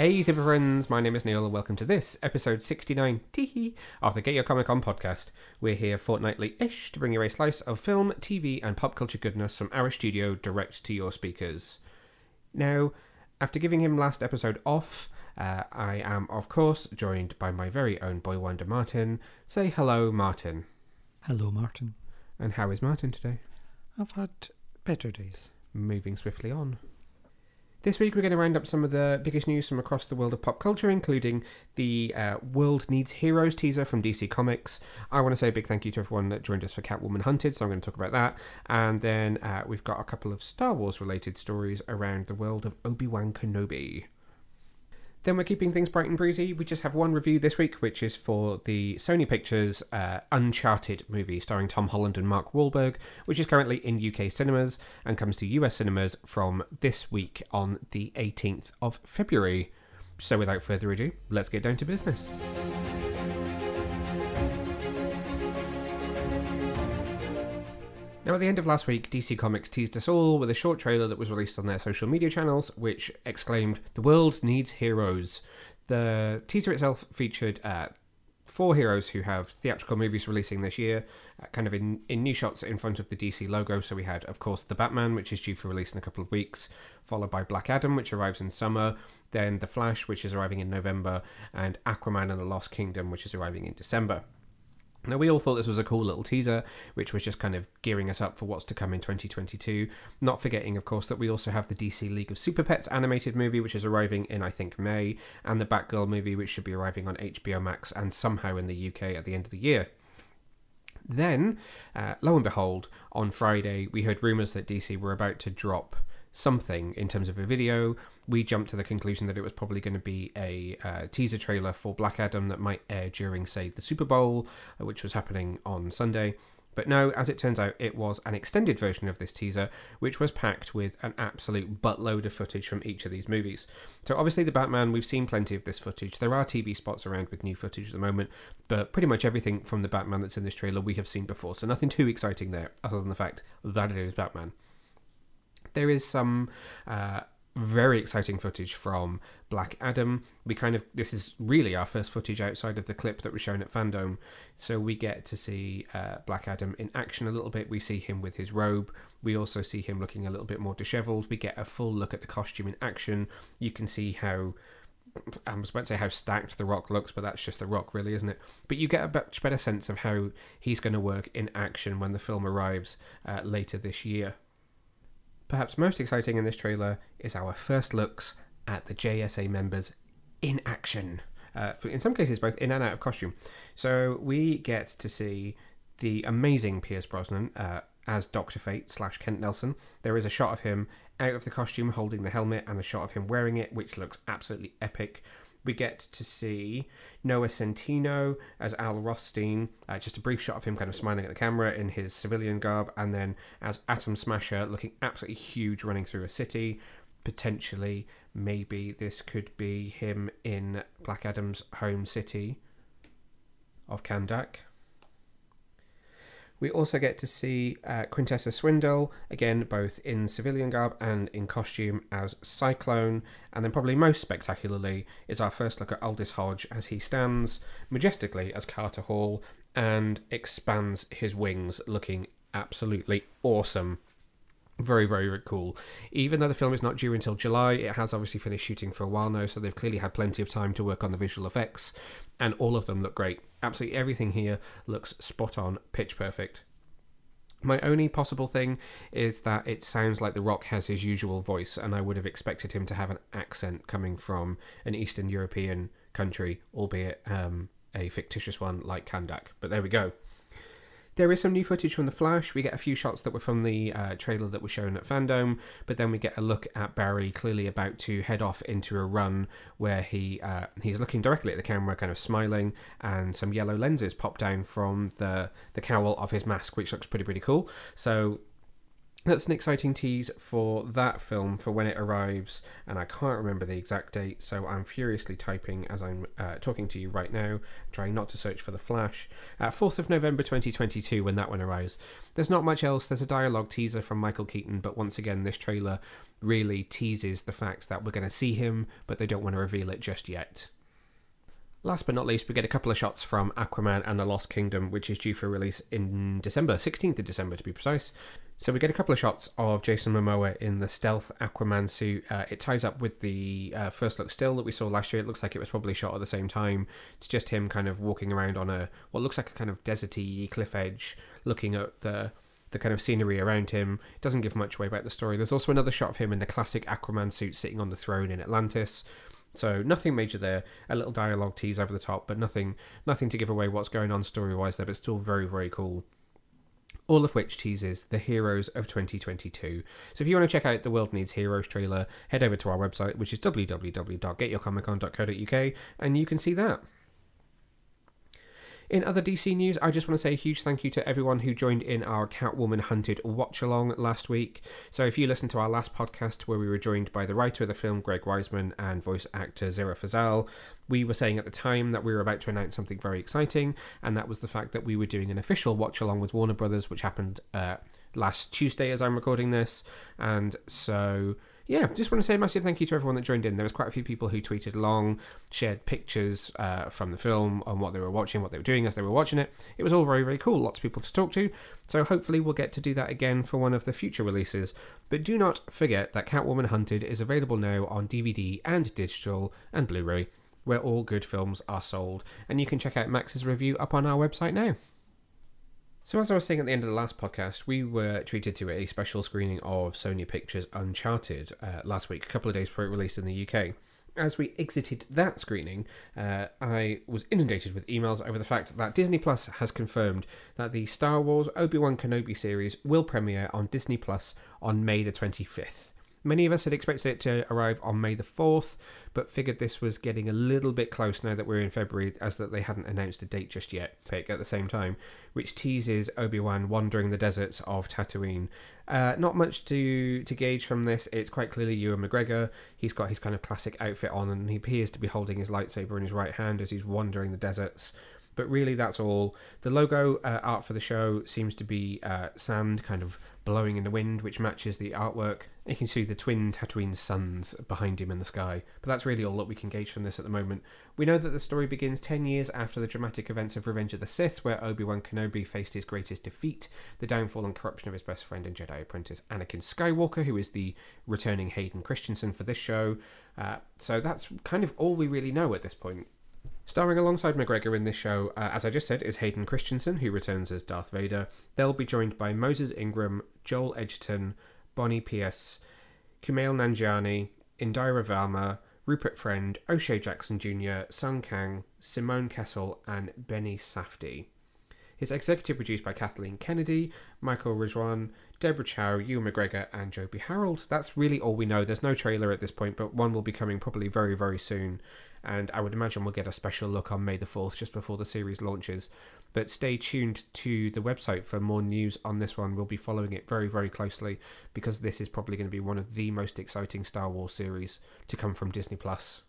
Hey, super friends, my name is Neil, and welcome to this episode 69 teehee, of the Get Your Comic On podcast. We're here fortnightly ish to bring you a slice of film, TV, and pop culture goodness from our studio direct to your speakers. Now, after giving him last episode off, uh, I am, of course, joined by my very own boy wonder Martin. Say hello, Martin. Hello, Martin. And how is Martin today? I've had better days. Moving swiftly on. This week, we're going to round up some of the biggest news from across the world of pop culture, including the uh, World Needs Heroes teaser from DC Comics. I want to say a big thank you to everyone that joined us for Catwoman Hunted, so I'm going to talk about that. And then uh, we've got a couple of Star Wars related stories around the world of Obi Wan Kenobi. Then we're keeping things bright and breezy. We just have one review this week, which is for the Sony Pictures uh, Uncharted movie starring Tom Holland and Mark Wahlberg, which is currently in UK cinemas and comes to US cinemas from this week on the 18th of February. So without further ado, let's get down to business. Now, at the end of last week, DC Comics teased us all with a short trailer that was released on their social media channels, which exclaimed, The world needs heroes. The teaser itself featured uh, four heroes who have theatrical movies releasing this year, uh, kind of in, in new shots in front of the DC logo. So we had, of course, The Batman, which is due for release in a couple of weeks, followed by Black Adam, which arrives in summer, then The Flash, which is arriving in November, and Aquaman and the Lost Kingdom, which is arriving in December. Now, we all thought this was a cool little teaser, which was just kind of gearing us up for what's to come in 2022. Not forgetting, of course, that we also have the DC League of Super Pets animated movie, which is arriving in, I think, May, and the Batgirl movie, which should be arriving on HBO Max and somehow in the UK at the end of the year. Then, uh, lo and behold, on Friday, we heard rumours that DC were about to drop something in terms of a video. We jumped to the conclusion that it was probably going to be a uh, teaser trailer for Black Adam that might air during, say, the Super Bowl, uh, which was happening on Sunday. But no, as it turns out, it was an extended version of this teaser, which was packed with an absolute buttload of footage from each of these movies. So, obviously, the Batman, we've seen plenty of this footage. There are TV spots around with new footage at the moment, but pretty much everything from the Batman that's in this trailer we have seen before. So, nothing too exciting there, other than the fact that it is Batman. There is some uh, very exciting footage from Black Adam. We kind of this is really our first footage outside of the clip that was shown at Fandome, so we get to see uh, Black Adam in action a little bit. We see him with his robe. We also see him looking a little bit more dishevelled. We get a full look at the costume in action. You can see how. I was about to say how stacked the rock looks, but that's just the rock, really, isn't it? But you get a much better sense of how he's going to work in action when the film arrives uh, later this year. Perhaps most exciting in this trailer is our first looks at the JSA members in action. Uh, in some cases, both in and out of costume. So we get to see the amazing Pierce Brosnan uh, as Doctor Fate slash Kent Nelson. There is a shot of him out of the costume holding the helmet, and a shot of him wearing it, which looks absolutely epic we get to see Noah Centineo as Al Rothstein, uh, just a brief shot of him kind of smiling at the camera in his civilian garb, and then as Atom Smasher looking absolutely huge running through a city. Potentially, maybe this could be him in Black Adam's home city of Kahndaq. We also get to see uh, Quintessa Swindle, again, both in civilian garb and in costume as Cyclone. And then, probably most spectacularly, is our first look at Aldis Hodge as he stands majestically as Carter Hall and expands his wings, looking absolutely awesome. Very, very, cool. Even though the film is not due until July, it has obviously finished shooting for a while now, so they've clearly had plenty of time to work on the visual effects, and all of them look great. Absolutely everything here looks spot on, pitch perfect. My only possible thing is that it sounds like The Rock has his usual voice, and I would have expected him to have an accent coming from an Eastern European country, albeit um, a fictitious one like Kahndaq. But there we go. There is some new footage from The Flash. We get a few shots that were from the uh, trailer that was shown at Fandome, but then we get a look at Barry clearly about to head off into a run where he uh, he's looking directly at the camera, kind of smiling, and some yellow lenses pop down from the the cowl of his mask, which looks pretty pretty cool. So that's an exciting tease for that film for when it arrives, and I can't remember the exact date, so I'm furiously typing as I'm uh, talking to you right now, trying not to search for the flash. Uh, 4th of November 2022, when that one arrives. There's not much else, there's a dialogue teaser from Michael Keaton, but once again, this trailer really teases the fact that we're going to see him, but they don't want to reveal it just yet. Last but not least, we get a couple of shots from Aquaman and the Lost Kingdom, which is due for release in December, 16th of December to be precise. So we get a couple of shots of Jason Momoa in the stealth Aquaman suit. Uh, it ties up with the uh, first look still that we saw last year. It looks like it was probably shot at the same time. It's just him kind of walking around on a what looks like a kind of deserty cliff edge, looking at the the kind of scenery around him. It doesn't give much away about the story. There's also another shot of him in the classic Aquaman suit sitting on the throne in Atlantis. So nothing major there. A little dialogue tease over the top, but nothing nothing to give away what's going on story wise there. But still very very cool all of which teases the heroes of 2022. So if you want to check out the World Needs Heroes trailer, head over to our website, which is www.getyourcomicon.co.uk, and you can see that. In other DC news, I just want to say a huge thank you to everyone who joined in our Catwoman Hunted watch along last week. So, if you listened to our last podcast where we were joined by the writer of the film, Greg Weisman, and voice actor Zehra Fazal, we were saying at the time that we were about to announce something very exciting, and that was the fact that we were doing an official watch along with Warner Brothers, which happened uh, last Tuesday as I'm recording this. And so yeah, just want to say a massive thank you to everyone that joined in. There was quite a few people who tweeted along, shared pictures uh, from the film on what they were watching, what they were doing as they were watching it. It was all very, very cool. Lots of people to talk to. So hopefully we'll get to do that again for one of the future releases. But do not forget that Catwoman Hunted is available now on DVD and digital and Blu ray, where all good films are sold. And you can check out Max's review up on our website now. So, as I was saying at the end of the last podcast, we were treated to a special screening of Sony Pictures Uncharted uh, last week, a couple of days before it released in the UK. As we exited that screening, uh, I was inundated with emails over the fact that Disney Plus has confirmed that the Star Wars Obi Wan Kenobi series will premiere on Disney Plus on May the 25th. Many of us had expected it to arrive on May the 4th, but figured this was getting a little bit close now that we're in February, as that they hadn't announced a date just yet, pick at the same time, which teases Obi-Wan wandering the deserts of Tatooine. Uh, not much to, to gauge from this. It's quite clearly Ewan McGregor. He's got his kind of classic outfit on, and he appears to be holding his lightsaber in his right hand as he's wandering the deserts but really that's all. The logo uh, art for the show seems to be uh, sand kind of blowing in the wind, which matches the artwork. You can see the twin Tatooine suns behind him in the sky, but that's really all that we can gauge from this at the moment. We know that the story begins 10 years after the dramatic events of Revenge of the Sith, where Obi Wan Kenobi faced his greatest defeat, the downfall and corruption of his best friend and Jedi apprentice Anakin Skywalker, who is the returning Hayden Christensen for this show. Uh, so that's kind of all we really know at this point. Starring alongside McGregor in this show, uh, as I just said, is Hayden Christensen, who returns as Darth Vader. They'll be joined by Moses Ingram, Joel Edgerton, Bonnie Piesse, Kumail Nanjiani, Indira Varma, Rupert Friend, O'Shea Jackson Jr., Sung Kang, Simone Kessell, and Benny Safdie. It's executive produced by Kathleen Kennedy, Michael Rejwan, Deborah Chow, Ewan McGregor, and Joby Harold. That's really all we know. There's no trailer at this point, but one will be coming probably very, very soon and I would imagine we'll get a special look on May the 4th just before the series launches. But stay tuned to the website for more news on this one. We'll be following it very, very closely because this is probably going to be one of the most exciting Star Wars series to come from Disney Plus.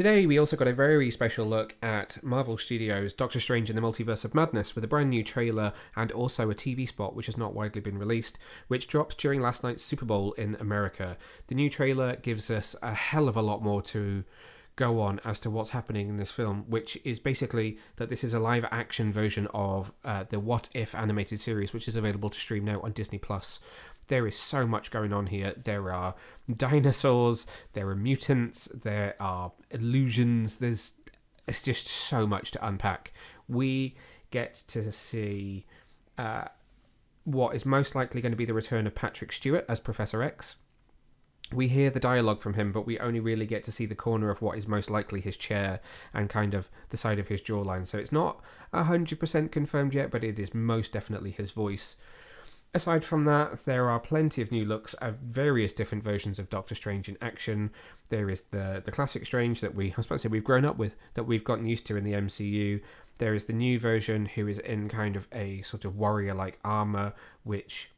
Today, we also got a very special look at Marvel Studios' Doctor Strange in the Multiverse of Madness with a brand new trailer and also a TV spot which has not widely been released, which dropped during last night's Super Bowl in America. The new trailer gives us a hell of a lot more to go on as to what's happening in this film, which is basically that this is a live action version of uh, the What If animated series, which is available to stream now on Disney Plus. There is so much going on here. There are dinosaurs, there are mutants, there are illusions. There's it's just so much to unpack. We get to see uh, what is most likely going to be the return of Patrick Stewart as Professor X. We hear the dialogue from him, but we only really get to see the corner of what is most likely his chair and kind of the side of his jawline. So it's not 100% confirmed yet, but it is most definitely his voice. Aside from that, there are plenty of new looks of various different versions of Doctor Strange in action. There is the the classic Strange that we, I was about to say, we've grown up with, that we've gotten used to in the MCU. There is the new version who is in kind of a sort of warrior like armor, which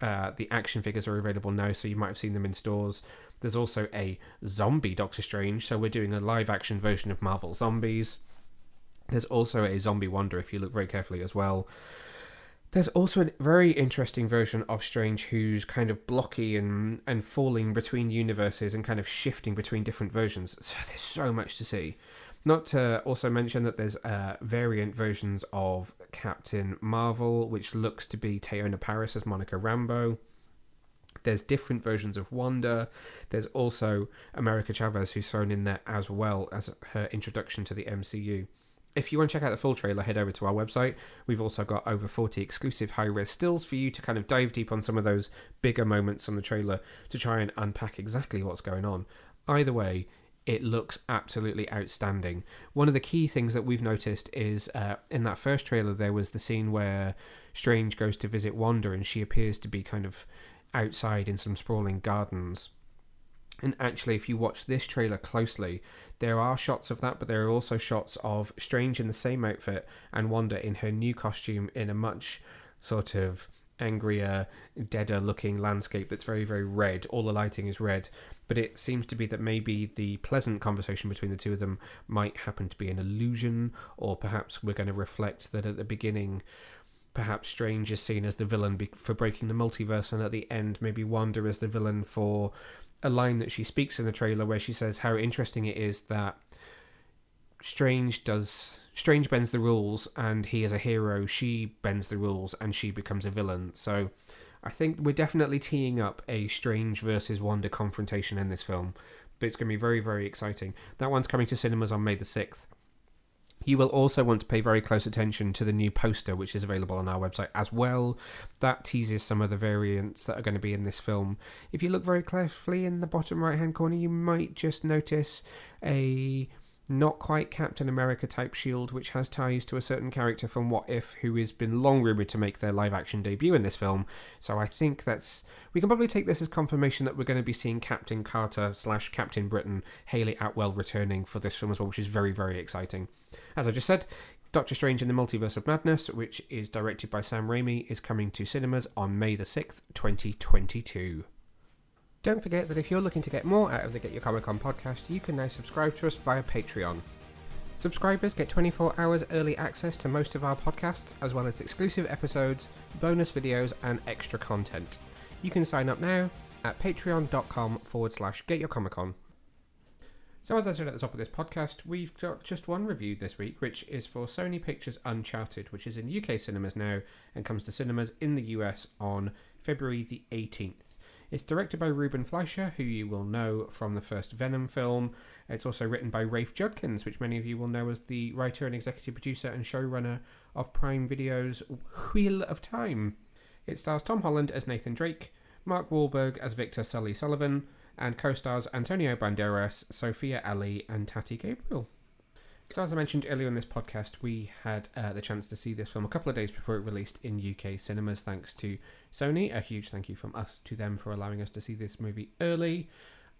uh, the action figures are available now, so you might have seen them in stores. There's also a zombie Doctor Strange, so we're doing a live action version of Marvel Zombies. There's also a zombie Wonder if you look very carefully as well. There's also a very interesting version of Strange who's kind of blocky and, and falling between universes and kind of shifting between different versions. So there's so much to see. Not to also mention that there's uh, variant versions of Captain Marvel, which looks to be Teyonah Parris as Monica Rambeau. There's different versions of Wanda. There's also America Chavez, who's thrown in there as well as her introduction to the MCU. If you want to check out the full trailer, head over to our website. We've also got over 40 exclusive high res stills for you to kind of dive deep on some of those bigger moments on the trailer to try and unpack exactly what's going on. Either way, it looks absolutely outstanding. One of the key things that we've noticed is uh, in that first trailer, there was the scene where Strange goes to visit Wanda and she appears to be kind of outside in some sprawling gardens. And actually, if you watch this trailer closely, there are shots of that, but there are also shots of Strange in the same outfit and Wanda in her new costume in a much sort of angrier, deader looking landscape that's very, very red. All the lighting is red, but it seems to be that maybe the pleasant conversation between the two of them might happen to be an illusion, or perhaps we're going to reflect that at the beginning. Perhaps Strange is seen as the villain for breaking the multiverse, and at the end, maybe Wanda is the villain for a line that she speaks in the trailer where she says how interesting it is that Strange does Strange bends the rules and he is a hero, she bends the rules and she becomes a villain. So I think we're definitely teeing up a Strange versus Wanda confrontation in this film. But it's going to be very, very exciting. That one's coming to cinemas on May the 6th. You will also want to pay very close attention to the new poster, which is available on our website as well. That teases some of the variants that are going to be in this film. If you look very carefully in the bottom right hand corner, you might just notice a not quite Captain America type shield, which has ties to a certain character from What If, who has been long rumoured to make their live action debut in this film. So I think that's. We can probably take this as confirmation that we're going to be seeing Captain Carter slash Captain Britain, Hayley Atwell returning for this film as well, which is very, very exciting. As I just said, Doctor Strange in the Multiverse of Madness, which is directed by Sam Raimi, is coming to cinemas on May the 6th, 2022. Don't forget that if you're looking to get more out of the Get Your Comic On podcast, you can now subscribe to us via Patreon. Subscribers get 24 hours early access to most of our podcasts, as well as exclusive episodes, bonus videos, and extra content. You can sign up now at patreon.com forward slash get your comic on. So, as I said at the top of this podcast, we've got just one review this week, which is for Sony Pictures Uncharted, which is in UK cinemas now and comes to cinemas in the US on February the 18th. It's directed by Ruben Fleischer, who you will know from the first Venom film. It's also written by Rafe Judkins, which many of you will know as the writer and executive producer and showrunner of Prime Video's Wheel of Time. It stars Tom Holland as Nathan Drake, Mark Wahlberg as Victor Sully Sullivan, and co-stars Antonio Banderas, Sophia Ali, and Tati Gabrielle. So, as I mentioned earlier in this podcast, we had uh, the chance to see this film a couple of days before it released in UK cinemas, thanks to Sony. A huge thank you from us to them for allowing us to see this movie early.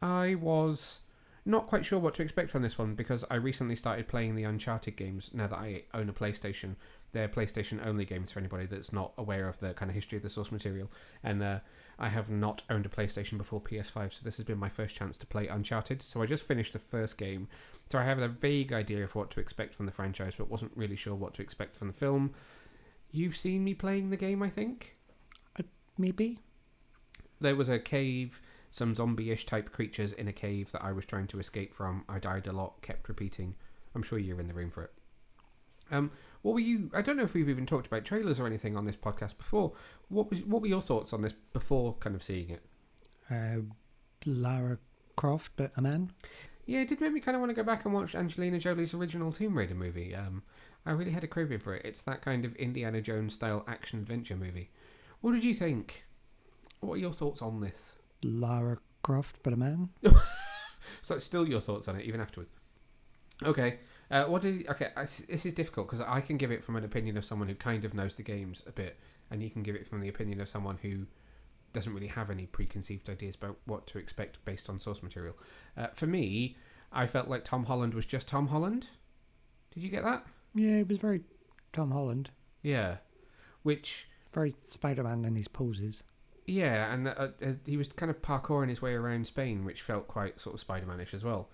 I was not quite sure what to expect from this one because I recently started playing the Uncharted games now that I own a PlayStation. They're PlayStation only games for anybody that's not aware of the kind of history of the source material. And uh, I have not owned a PlayStation before PS5, so this has been my first chance to play Uncharted. So I just finished the first game, so I have a vague idea of what to expect from the franchise, but wasn't really sure what to expect from the film. You've seen me playing the game, I think? Maybe? There was a cave, some zombie ish type creatures in a cave that I was trying to escape from. I died a lot, kept repeating. I'm sure you're in the room for it. Um, what were you? I don't know if we've even talked about trailers or anything on this podcast before. What was? What were your thoughts on this before kind of seeing it? Uh, Lara Croft, but a man? Yeah, it did make me kind of want to go back and watch Angelina Jolie's original Tomb Raider movie. Um, I really had a craving for it. It's that kind of Indiana Jones style action adventure movie. What did you think? What are your thoughts on this? Lara Croft, but a man? So it's still your thoughts on it even afterwards. Okay. Uh, what did okay? I, this is difficult because I can give it from an opinion of someone who kind of knows the games a bit, and you can give it from the opinion of someone who doesn't really have any preconceived ideas about what to expect based on source material. Uh, for me, I felt like Tom Holland was just Tom Holland. Did you get that? Yeah, it was very Tom Holland, Yeah. Which, very Spider-Man in his poses. yeah, and uh, uh, he was kind of parkouring his way around Spain, which felt quite sort of Spider-Manish as well.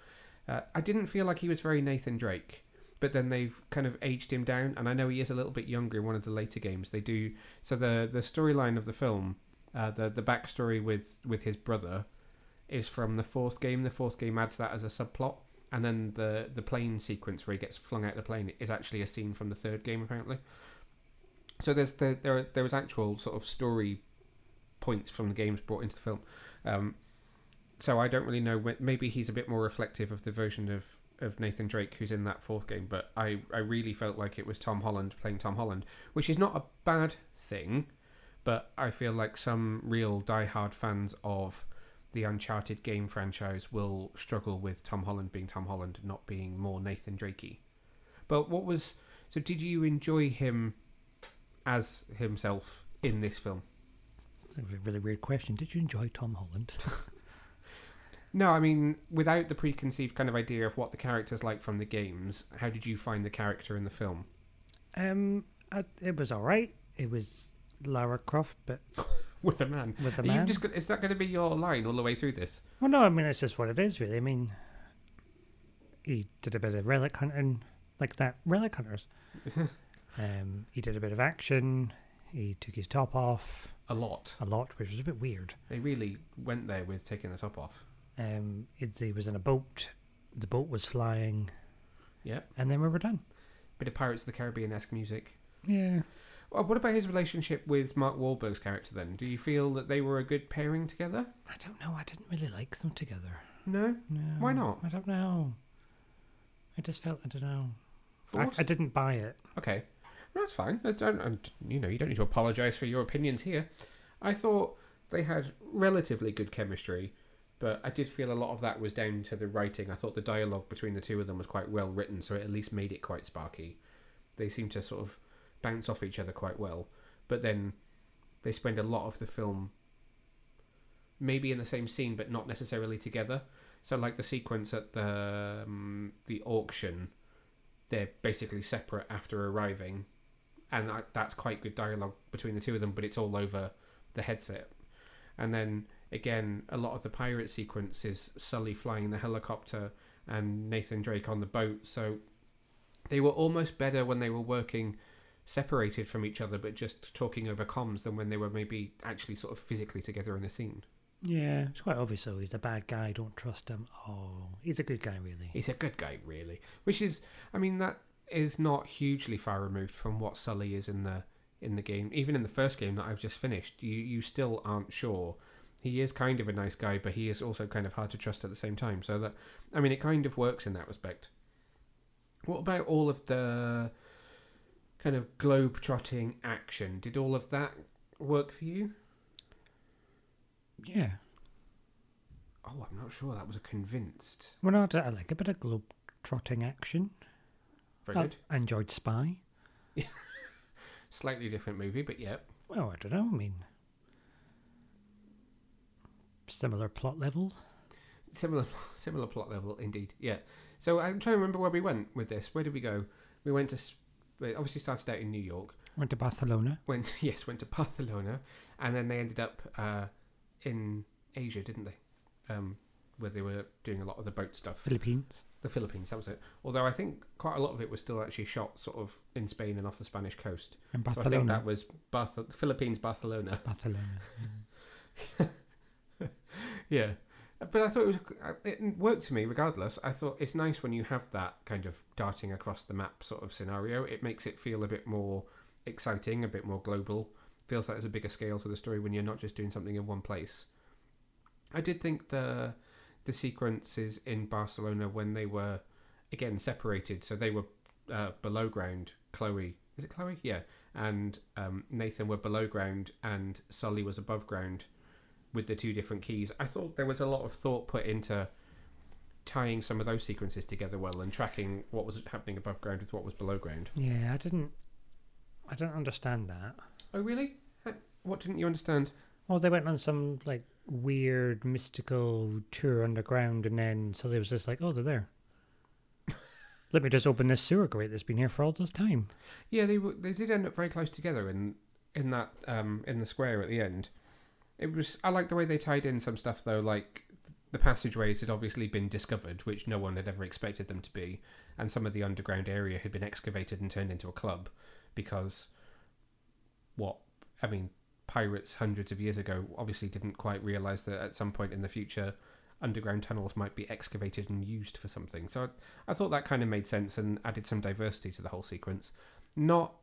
Uh, I didn't feel like he was very Nathan Drake, but then they've kind of aged him down, and I know he is a little bit younger in one of the later games. They do so the the storyline of the film, uh, the the backstory with with his brother, is from the fourth game. The fourth game adds that as a subplot, and then the the plane sequence where he gets flung out the plane is actually a scene from the third game apparently. So there's the, there there was actual sort of story points from the games brought into the film. Um, so I don't really know. when- Maybe he's a bit more reflective of the version of, of Nathan Drake who's in that fourth game. But I, I really felt like it was Tom Holland playing Tom Holland, which is not a bad thing. But I feel like some real die-hard fans of the Uncharted game franchise will struggle with Tom Holland being Tom Holland, not being more Nathan Drakey. But what was so? Did you enjoy him as himself in this film? That was a really weird question. Did you enjoy Tom Holland? No, I mean, without the preconceived kind of idea of what the character's like from the games, how did you find the character in the film? um, I, it was all right. It was Lara Croft, but With a man. with a Are you man. just go- is that going to be your line all the way through this? Well, no, I mean it's just what it is, really. I mean, he did a bit of relic hunting, like that relic hunters. um, he did a bit of action. He took his top off A lot. a lot, which was a bit weird. They really went there with taking the top off. Um, it, he was in a boat. The boat was flying, Yep. and then we were done. Bit of Pirates of the Caribbean esque music. Yeah. Well, what about his relationship with Mark Wahlberg's character then? Do you feel that they were a good pairing together? I don't know. I didn't really like them together. No? No. Why not? I don't know. I just felt I don't know. I, I didn't buy it. Okay, that's fine. I don't, and you know, you don't need to apologise for your opinions here. I thought they had relatively good chemistry, but I did feel a lot of that was down to the writing. I thought the dialogue between the two of them was quite well written, so it at least made it quite sparky. They seem to sort of bounce off each other quite well, but then they spend a lot of the film maybe in the same scene, but not necessarily together. So, like the sequence at the um, the auction, they're basically separate after arriving, and I, that's quite good dialogue between the two of them. But it's all over the headset, and then again, a lot of the pirate sequence is Sully flying the helicopter and Nathan Drake on the boat. So they were almost better when they were working separated from each other, but just talking over comms, than when they were maybe actually sort of physically together in a scene. Yeah, it's quite obvious though. He's a bad guy. Don't trust him. Oh, he's a good guy, really. He's a good guy, really. Which is, I mean, that is not hugely far removed from what Sully is in the in the game. Even in the first game that I've just finished, you you still aren't sure. He is kind of a nice guy, but he is also kind of hard to trust at the same time. So that, I mean, it kind of works in that respect. What about all of the kind of globe trotting action? Did all of that work for you? Yeah. Oh, I'm not sure. That was a convinced. Well, not I like a bit of globe trotting action. Very I- good. I enjoyed Spy. Slightly different movie, but yeah. Well, I don't know. I mean, similar plot level. Similar, similar plot level, indeed. Yeah. So I'm trying to remember where we went with this. Where did we go? We went to. We obviously started out in New York. Went to Barcelona, Went yes, went to Barcelona, and then they ended up uh, in Asia, didn't they? Um, where they were doing a lot of the boat stuff. Philippines, The Philippines, that was it. Although I think quite a lot of it was still actually shot sort of in Spain and off the Spanish coast. and So I think that was Barth- Philippines, Barcelona. Barcelona. Yeah, but I thought it was it worked to me regardless. I thought it's nice when you have that kind of darting across the map sort of scenario. It makes it feel a bit more exciting, a bit more global. Feels like there's a bigger scale to the story when you're not just doing something in one place. I did think the the sequences in Barcelona when they were again separated, so they were uh, below ground. Chloe, is it Chloe? Yeah, and um, Nathan were below ground, and Sully was above ground with the two different keys. I thought there was a lot of thought put into tying some of those sequences together well and tracking what was happening above ground with what was below ground. Yeah, I didn't. I don't understand that. Oh, really? What didn't you understand? Well, they went on some like weird mystical tour underground, and then so they was just like, oh, they're there. Let me just open this sewer grate that's been here for all this time. Yeah, they were, they did end up very close together in in that um, in the square at the end. It was I like the way they tied in some stuff though, like the passageways had obviously been discovered, which no one had ever expected them to be, and some of the underground area had been excavated and turned into a club because what I mean, pirates hundreds of years ago obviously didn't quite realize that at some point in the future underground tunnels might be excavated and used for something. So I, I thought that kind of made sense and added some diversity to the whole sequence. Not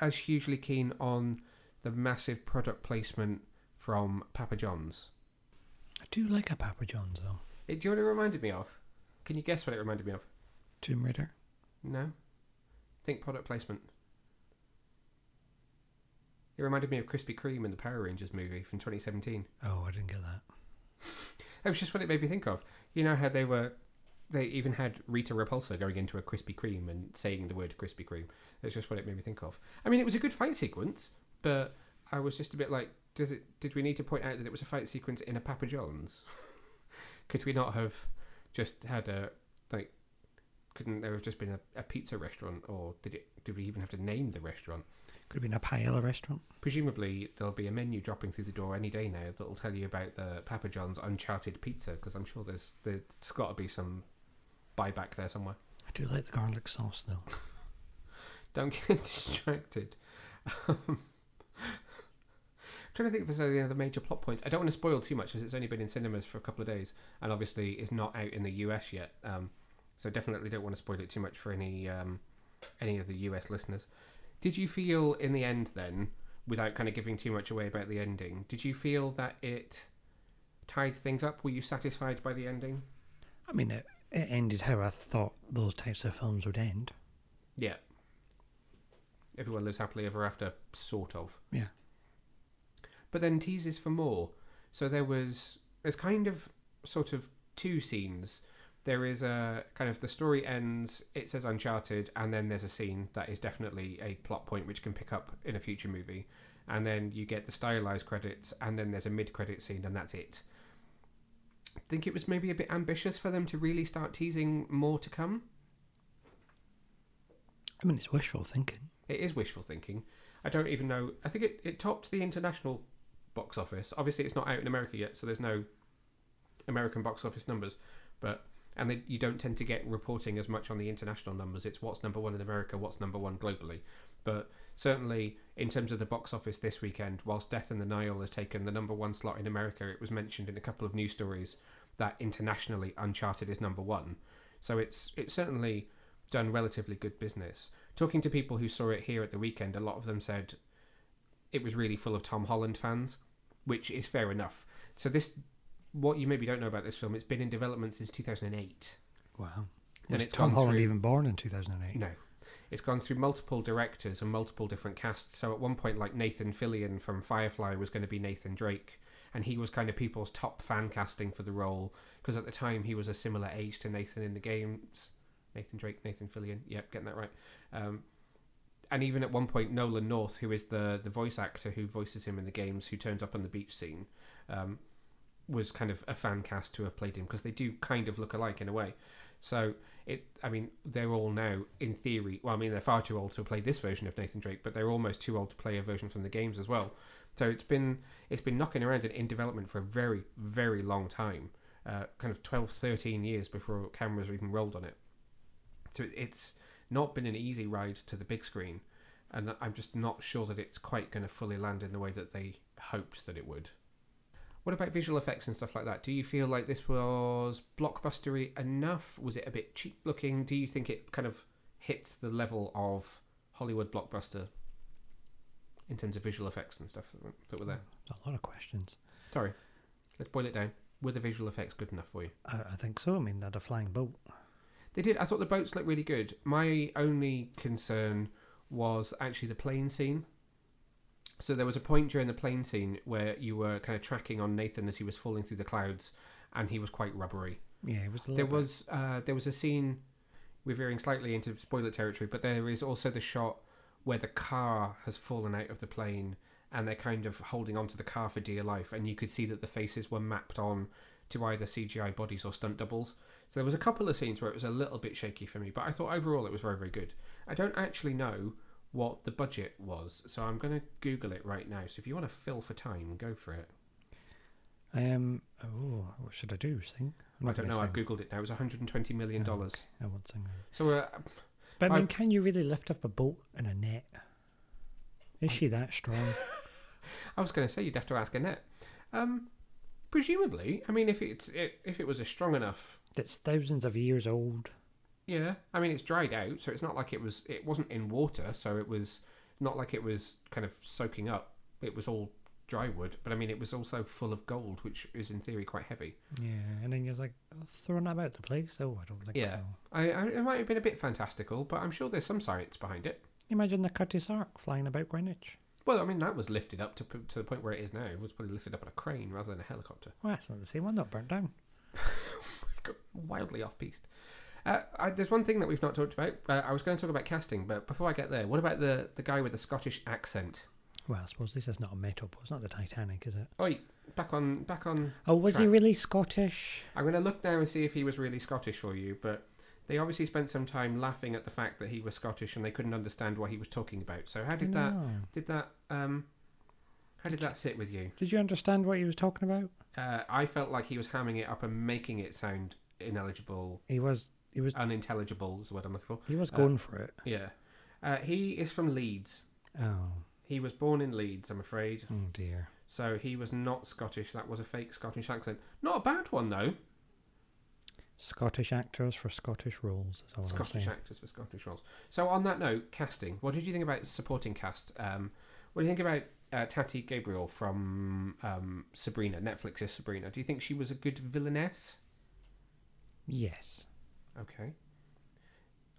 as hugely keen on the massive product placement from Papa John's. I do like a Papa John's though. It, do you know what it reminded me of? Can you guess what it reminded me of? Tomb Raider. No. Think product placement. It reminded me of Krispy Kreme in the Power Rangers movie from 2017. Oh, I didn't get that. That was just what it made me think of. You know how they were, they even had Rita Repulsa going into a Krispy Kreme and saying the word Krispy Kreme. That's just what it made me think of. I mean, it was a good fight sequence, but I was just a bit like, does it? Did we need to point out that it was a fight sequence in a Papa John's? Could we not have just had a like? Couldn't there have just been a, a pizza restaurant, or did it? Did we even have to name the restaurant? Could have been a paella restaurant. Presumably, there'll be a menu dropping through the door any day now that'll tell you about the Papa John's Uncharted pizza, because I'm sure there's there's got to be some buyback there somewhere. I do like the garlic sauce though. Don't get distracted. Um, trying to think if there's any other major plot points. I don't want to spoil too much, as it's only been in cinemas for a couple of days, and obviously is not out in the US yet. Um, so definitely don't want to spoil it too much for any um, any of the US listeners. Did you feel in the end then, without kind of giving too much away about the ending, did you feel that it tied things up? Were you satisfied by the ending? I mean, it, it ended how I thought those types of films would end. Yeah. Everyone lives happily ever after, sort of. Yeah. But then teases for more. So there was there's kind of sort of two scenes. There is a kind of the story ends, it says Uncharted, and then there's a scene that is definitely a plot point which can pick up in a future movie. And then you get the stylized credits, and then there's a mid credit scene, and that's it. I think it was maybe a bit ambitious for them to really start teasing more to come. I mean, it's wishful thinking. It is wishful thinking. I don't even know. I think it, it topped the international box office. Obviously, it's not out in America yet, so there's no American box office numbers. But and they, you don't tend to get reporting as much on the international numbers. It's what's number one in America, what's number one globally. But certainly, in terms of the box office this weekend, whilst Death on the Nile has taken the number one slot in America, it was mentioned in a couple of news stories that internationally Uncharted is number one. So it's it's certainly done relatively good business. Talking to people who saw it here at the weekend, a lot of them said it was really full of Tom Holland fans, which is fair enough. So this, what you maybe don't know about this film, it's been in development since 2008. Wow. And Was it's Tom Holland through- even born in 2008? No. It's gone through multiple directors and multiple different casts. So at one point, like Nathan Fillion from Firefly was going to be Nathan Drake, and he was kind of people's top fan casting for the role because at the time he was a similar age to Nathan in the games. Nathan Drake, Nathan Fillion. Yep, getting that right. Um, and even at one point, Nolan North, who is the the voice actor who voices him in the games, who turns up on the beach scene, um, was kind of a fan cast to have played him because they do kind of look alike in a way. So it, I mean, they're all now in theory. Well, I mean, they're far too old to play this version of Nathan Drake, but they're almost too old to play a version from the games as well. So it's been it's been knocking around in, in development for a very very long time, uh, kind of 12, 13 years before cameras were even rolled on it. So it's not been an easy ride to the big screen, and I'm just not sure that it's quite going to fully land in the way that they hoped that it would. What about visual effects and stuff like that? Do you feel like this was blockbustery enough? Was it a bit cheap looking? Do you think it kind of hits the level of Hollywood blockbuster in terms of visual effects and stuff that were, that were there? There's a lot of questions. Sorry, let's boil it down. Were the visual effects good enough for you? I, I think so. I mean, they had a flying boat. They did. I thought the boats looked really good. My only concern was actually the plane scene. So there was a point during the plane scene where you were kind of tracking on Nathan as he was falling through the clouds, and he was quite rubbery. Yeah, it was. A There bit- was uh, there was a scene. We're veering slightly into spoiler territory, but there is also the shot where the car has fallen out of the plane, and they're kind of holding onto the car for dear life, and you could see that the faces were mapped on to either CGI bodies or stunt doubles. So there was a couple of scenes where it was a little bit shaky for me, but I thought overall it was very, very good. I don't actually know what the budget was, so I'm going to Google it right now. So if you want to fill for time, go for it. Um. Oh, what should I do? Sing? I don't know. I've. Googled it now. It was 120 million dollars. I won't sing. then. So uh, But I mean, I- can you really lift up a boat in a net? Is she that strong? I was going to say you'd have to ask Annette. Um, presumably, I mean, if it's it, if it was a strong enough, That's thousands of years old. yeah. I mean, it's dried out, so it's not like it was. It wasn't in water, so it was not like it was kind of soaking up. It was all dry wood, but I mean, it was also full of gold, which is in theory quite heavy. Yeah, and then you're like oh, throwing that about the place. Oh, I don't think Yeah. so. I, I it might have been a bit fantastical, but I'm sure there's some science behind it. Imagine the Cutty Sark flying about Greenwich. Well, I mean, that was lifted up to to the point where it is now. It was probably lifted up on a crane rather than a helicopter. Well, that's not the same one. Not burnt down. wildly off piste. Uh, I, there's one thing that we've not talked about. Uh, I was going to talk about casting, but before I get there, what about the, the guy with the Scottish accent? Well, I suppose this is not a metal boat. It's not the Titanic, is it? Oi, back on back on. Oh, was he really Scottish? I'm going to look now and see if he was really Scottish for you, but they obviously spent some time laughing at the fact that he was Scottish and they couldn't understand what he was talking about. So how did that did that um how did that sit with you? Did you understand what he was talking about? Uh, I felt like he was hamming it up and making it sound ineligible, He was. He was. unintelligible is the word I'm looking for. He was Uh, going for it. Yeah, uh, he is from Leeds. Oh. He was born in Leeds, I'm afraid. Oh dear. So he was not Scottish. That was a fake Scottish accent. Not a bad one though. Scottish actors for Scottish roles. Is all I'm Scottish actors for Scottish roles. So on that note, casting. What did you think about supporting cast? Um, what do you think about uh, Tati Gabrielle from um, Sabrina, Netflix's Sabrina? Do you think she was a good villainess? Yes. Okay.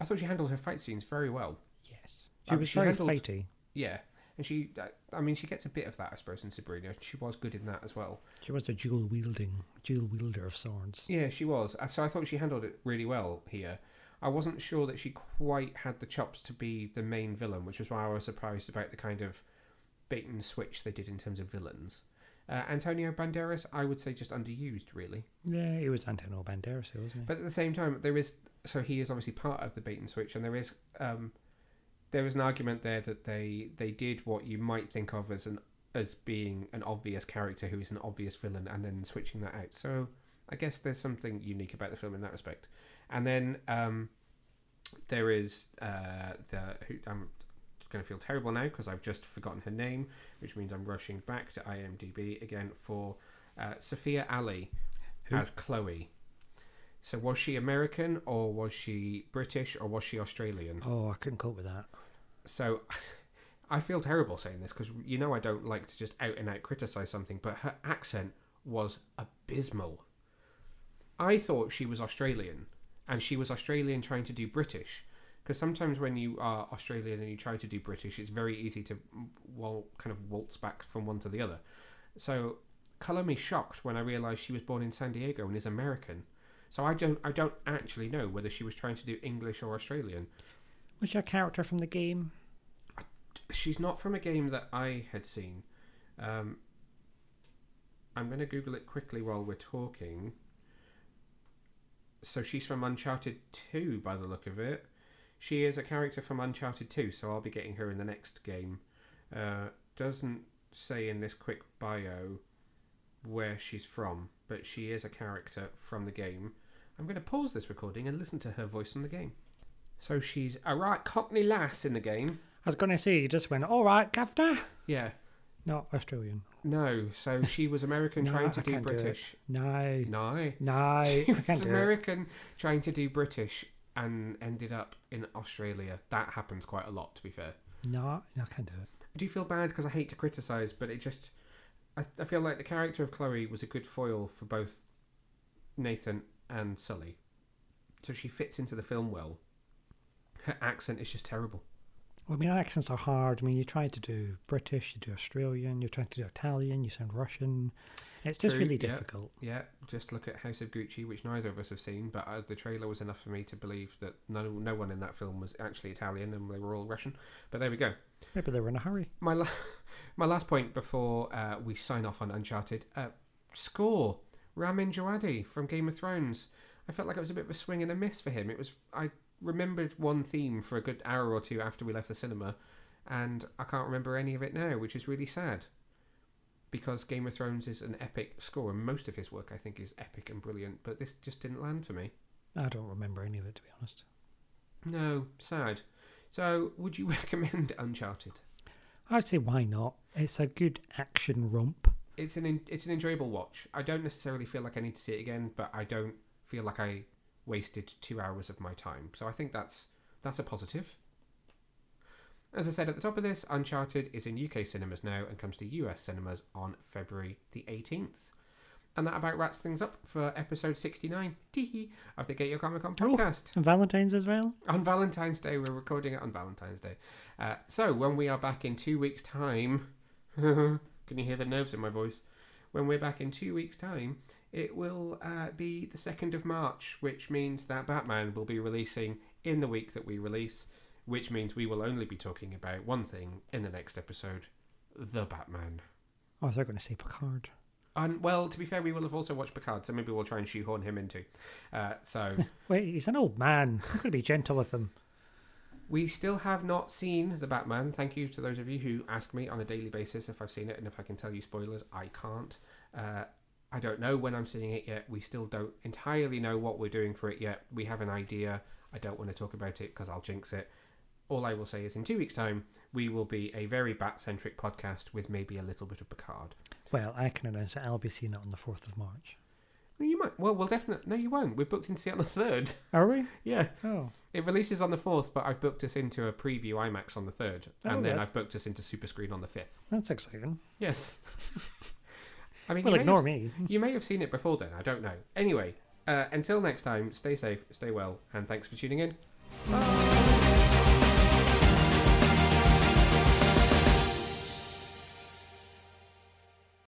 I thought she handled her fight scenes very well. Yes. She Um, was she very handled- fighty. Yeah, and she, uh, I mean, she gets a bit of that, I suppose, in Sabrina. She was good in that as well. She was the dual wielding, dual wielder of swords. Yeah, she was. Uh, So I thought she handled it really well here. I wasn't sure that she quite had the chops to be the main villain, which was why I was surprised about the kind of bait and switch they did in terms of villains. Uh, Antonio Banderas, I would say, just underused, really. Yeah, he was Antonio Banderas, wasn't he? But at the same time, there is so he is obviously part of the bait and switch, and there is um, there is an argument there that they they did what you might think of as an as being an obvious character who is an obvious villain, and then switching that out. So I guess there's something unique about the film in that respect. And then um, there is uh, the who I'm going to feel terrible now because I've just forgotten her name, which means I'm rushing back to IMDb again for uh, Sophia Ali Who? as Chloe. So was she American or was she British or was she Australian? Oh, I couldn't cope with that. So I feel terrible saying this because you know I don't like to just out and out criticize something, but her accent was abysmal. I thought she was Australian, and she was Australian trying to do British. Because sometimes when you are Australian and you try to do British, it's very easy to well kind of waltz back from one to the other. So colour me shocked when I realised she was born in San Diego and is American. So I don't I don't actually know whether she was trying to do English or Australian. Was your character from the game? she's not from a game that I had seen. Um, I'm going to Google it quickly while we're talking. So she's from Uncharted 2 by the look of it. She is a character from Uncharted 2, so I'll be getting her in the next game. Uh, doesn't say in this quick bio where she's from, but she is a character from the game. I'm going to pause this recording and listen to her voice from the game. So she's a right Cockney lass in the game. I was going to say, you just went, all right, Governor. Yeah, Not Australian. No, so she was American No, trying to I do can't do. British. No. No, No. she I was can't do it. American trying to do British and ended up in Australia. That happens quite a lot, to be fair. No, no, I can't do it. I do feel bad because I hate to criticize, but it just I, I feel like the character of Chloe was a good foil for both Nathan and Sully. So she fits into the film well. Her accent is just terrible. Well, I mean, accents are hard. I mean, you try to do British, you do Australian, you're trying to do Italian, you sound Russian. It's just True, really yeah. difficult. Yeah, just look at House of Gucci, which neither of us have seen, but uh, the trailer was enough for me to believe that no, no one in that film was actually Italian and they were all Russian. But there we go. Maybe they were in a hurry. My la- My last point before uh, we sign off on Uncharted uh, score Ramin Djawadi from Game of Thrones. I felt like it was a bit of a swing and a miss for him. It was I remembered one theme for a good hour or two after we left the cinema, and I can't remember any of it now, which is really sad. Because Game of Thrones is an epic score, and most of his work I think is epic and brilliant, but this just didn't land for me. I don't remember any of it to be honest. No, sad. So, would you recommend Uncharted? I'd say why not? It's a good action romp. It's an en- it's an enjoyable watch. I don't necessarily feel like I need to see it again, but I don't feel like I wasted two hours of my time. So I think that's that's a positive. As I said at the top of this, Uncharted is in UK cinemas now and comes to US cinemas on February the 18th. And that about wraps things up for episode 69 Tee-hee, of the Get Your Comic On Oh. podcast. And Valentine's as well. On Valentine's Day, we're recording it on Valentine's Day. Uh, so when we are back in two weeks' time, can you hear the nerves in my voice? When we're back in two weeks' time, it will uh, be the 2nd of March, which means that Batman will be releasing in the week that we release, which means we will only be talking about one thing in the next episode the Batman. Oh, they're going to say Picard. And, well, to be fair, we will have also watched Picard, so maybe we'll try and shoehorn him into. Uh, so. Wait, he's an old man. I'm going to be gentle with him. We still have not seen the Batman. Thank you to those of you who ask me on a daily basis if I've seen it and if I can tell you spoilers. I can't. Uh, I don't know when I'm seeing it yet. We still don't entirely know what we're doing for it yet. We have an idea. I don't want to talk about it because I'll jinx it. All I will say is in two weeks' time, we will be a very bat centric podcast with maybe a little bit of Picard. Well, I can announce that I'll be seeing it on the 4th of March. You might. Well, we'll definitely. No, you won't. We're booked in to see it on the 3rd. Are we? yeah. Oh. It releases on the 4th, but I've booked us into a preview IMAX on the 3rd. Oh, and then yes. I've booked us into Super Screen on the 5th. That's exciting. Yes. I mean, Well, you, may ignore have, me. you may have seen it before then. I don't know. Anyway, uh, until next time, stay safe, stay well, and thanks for tuning in. Bye.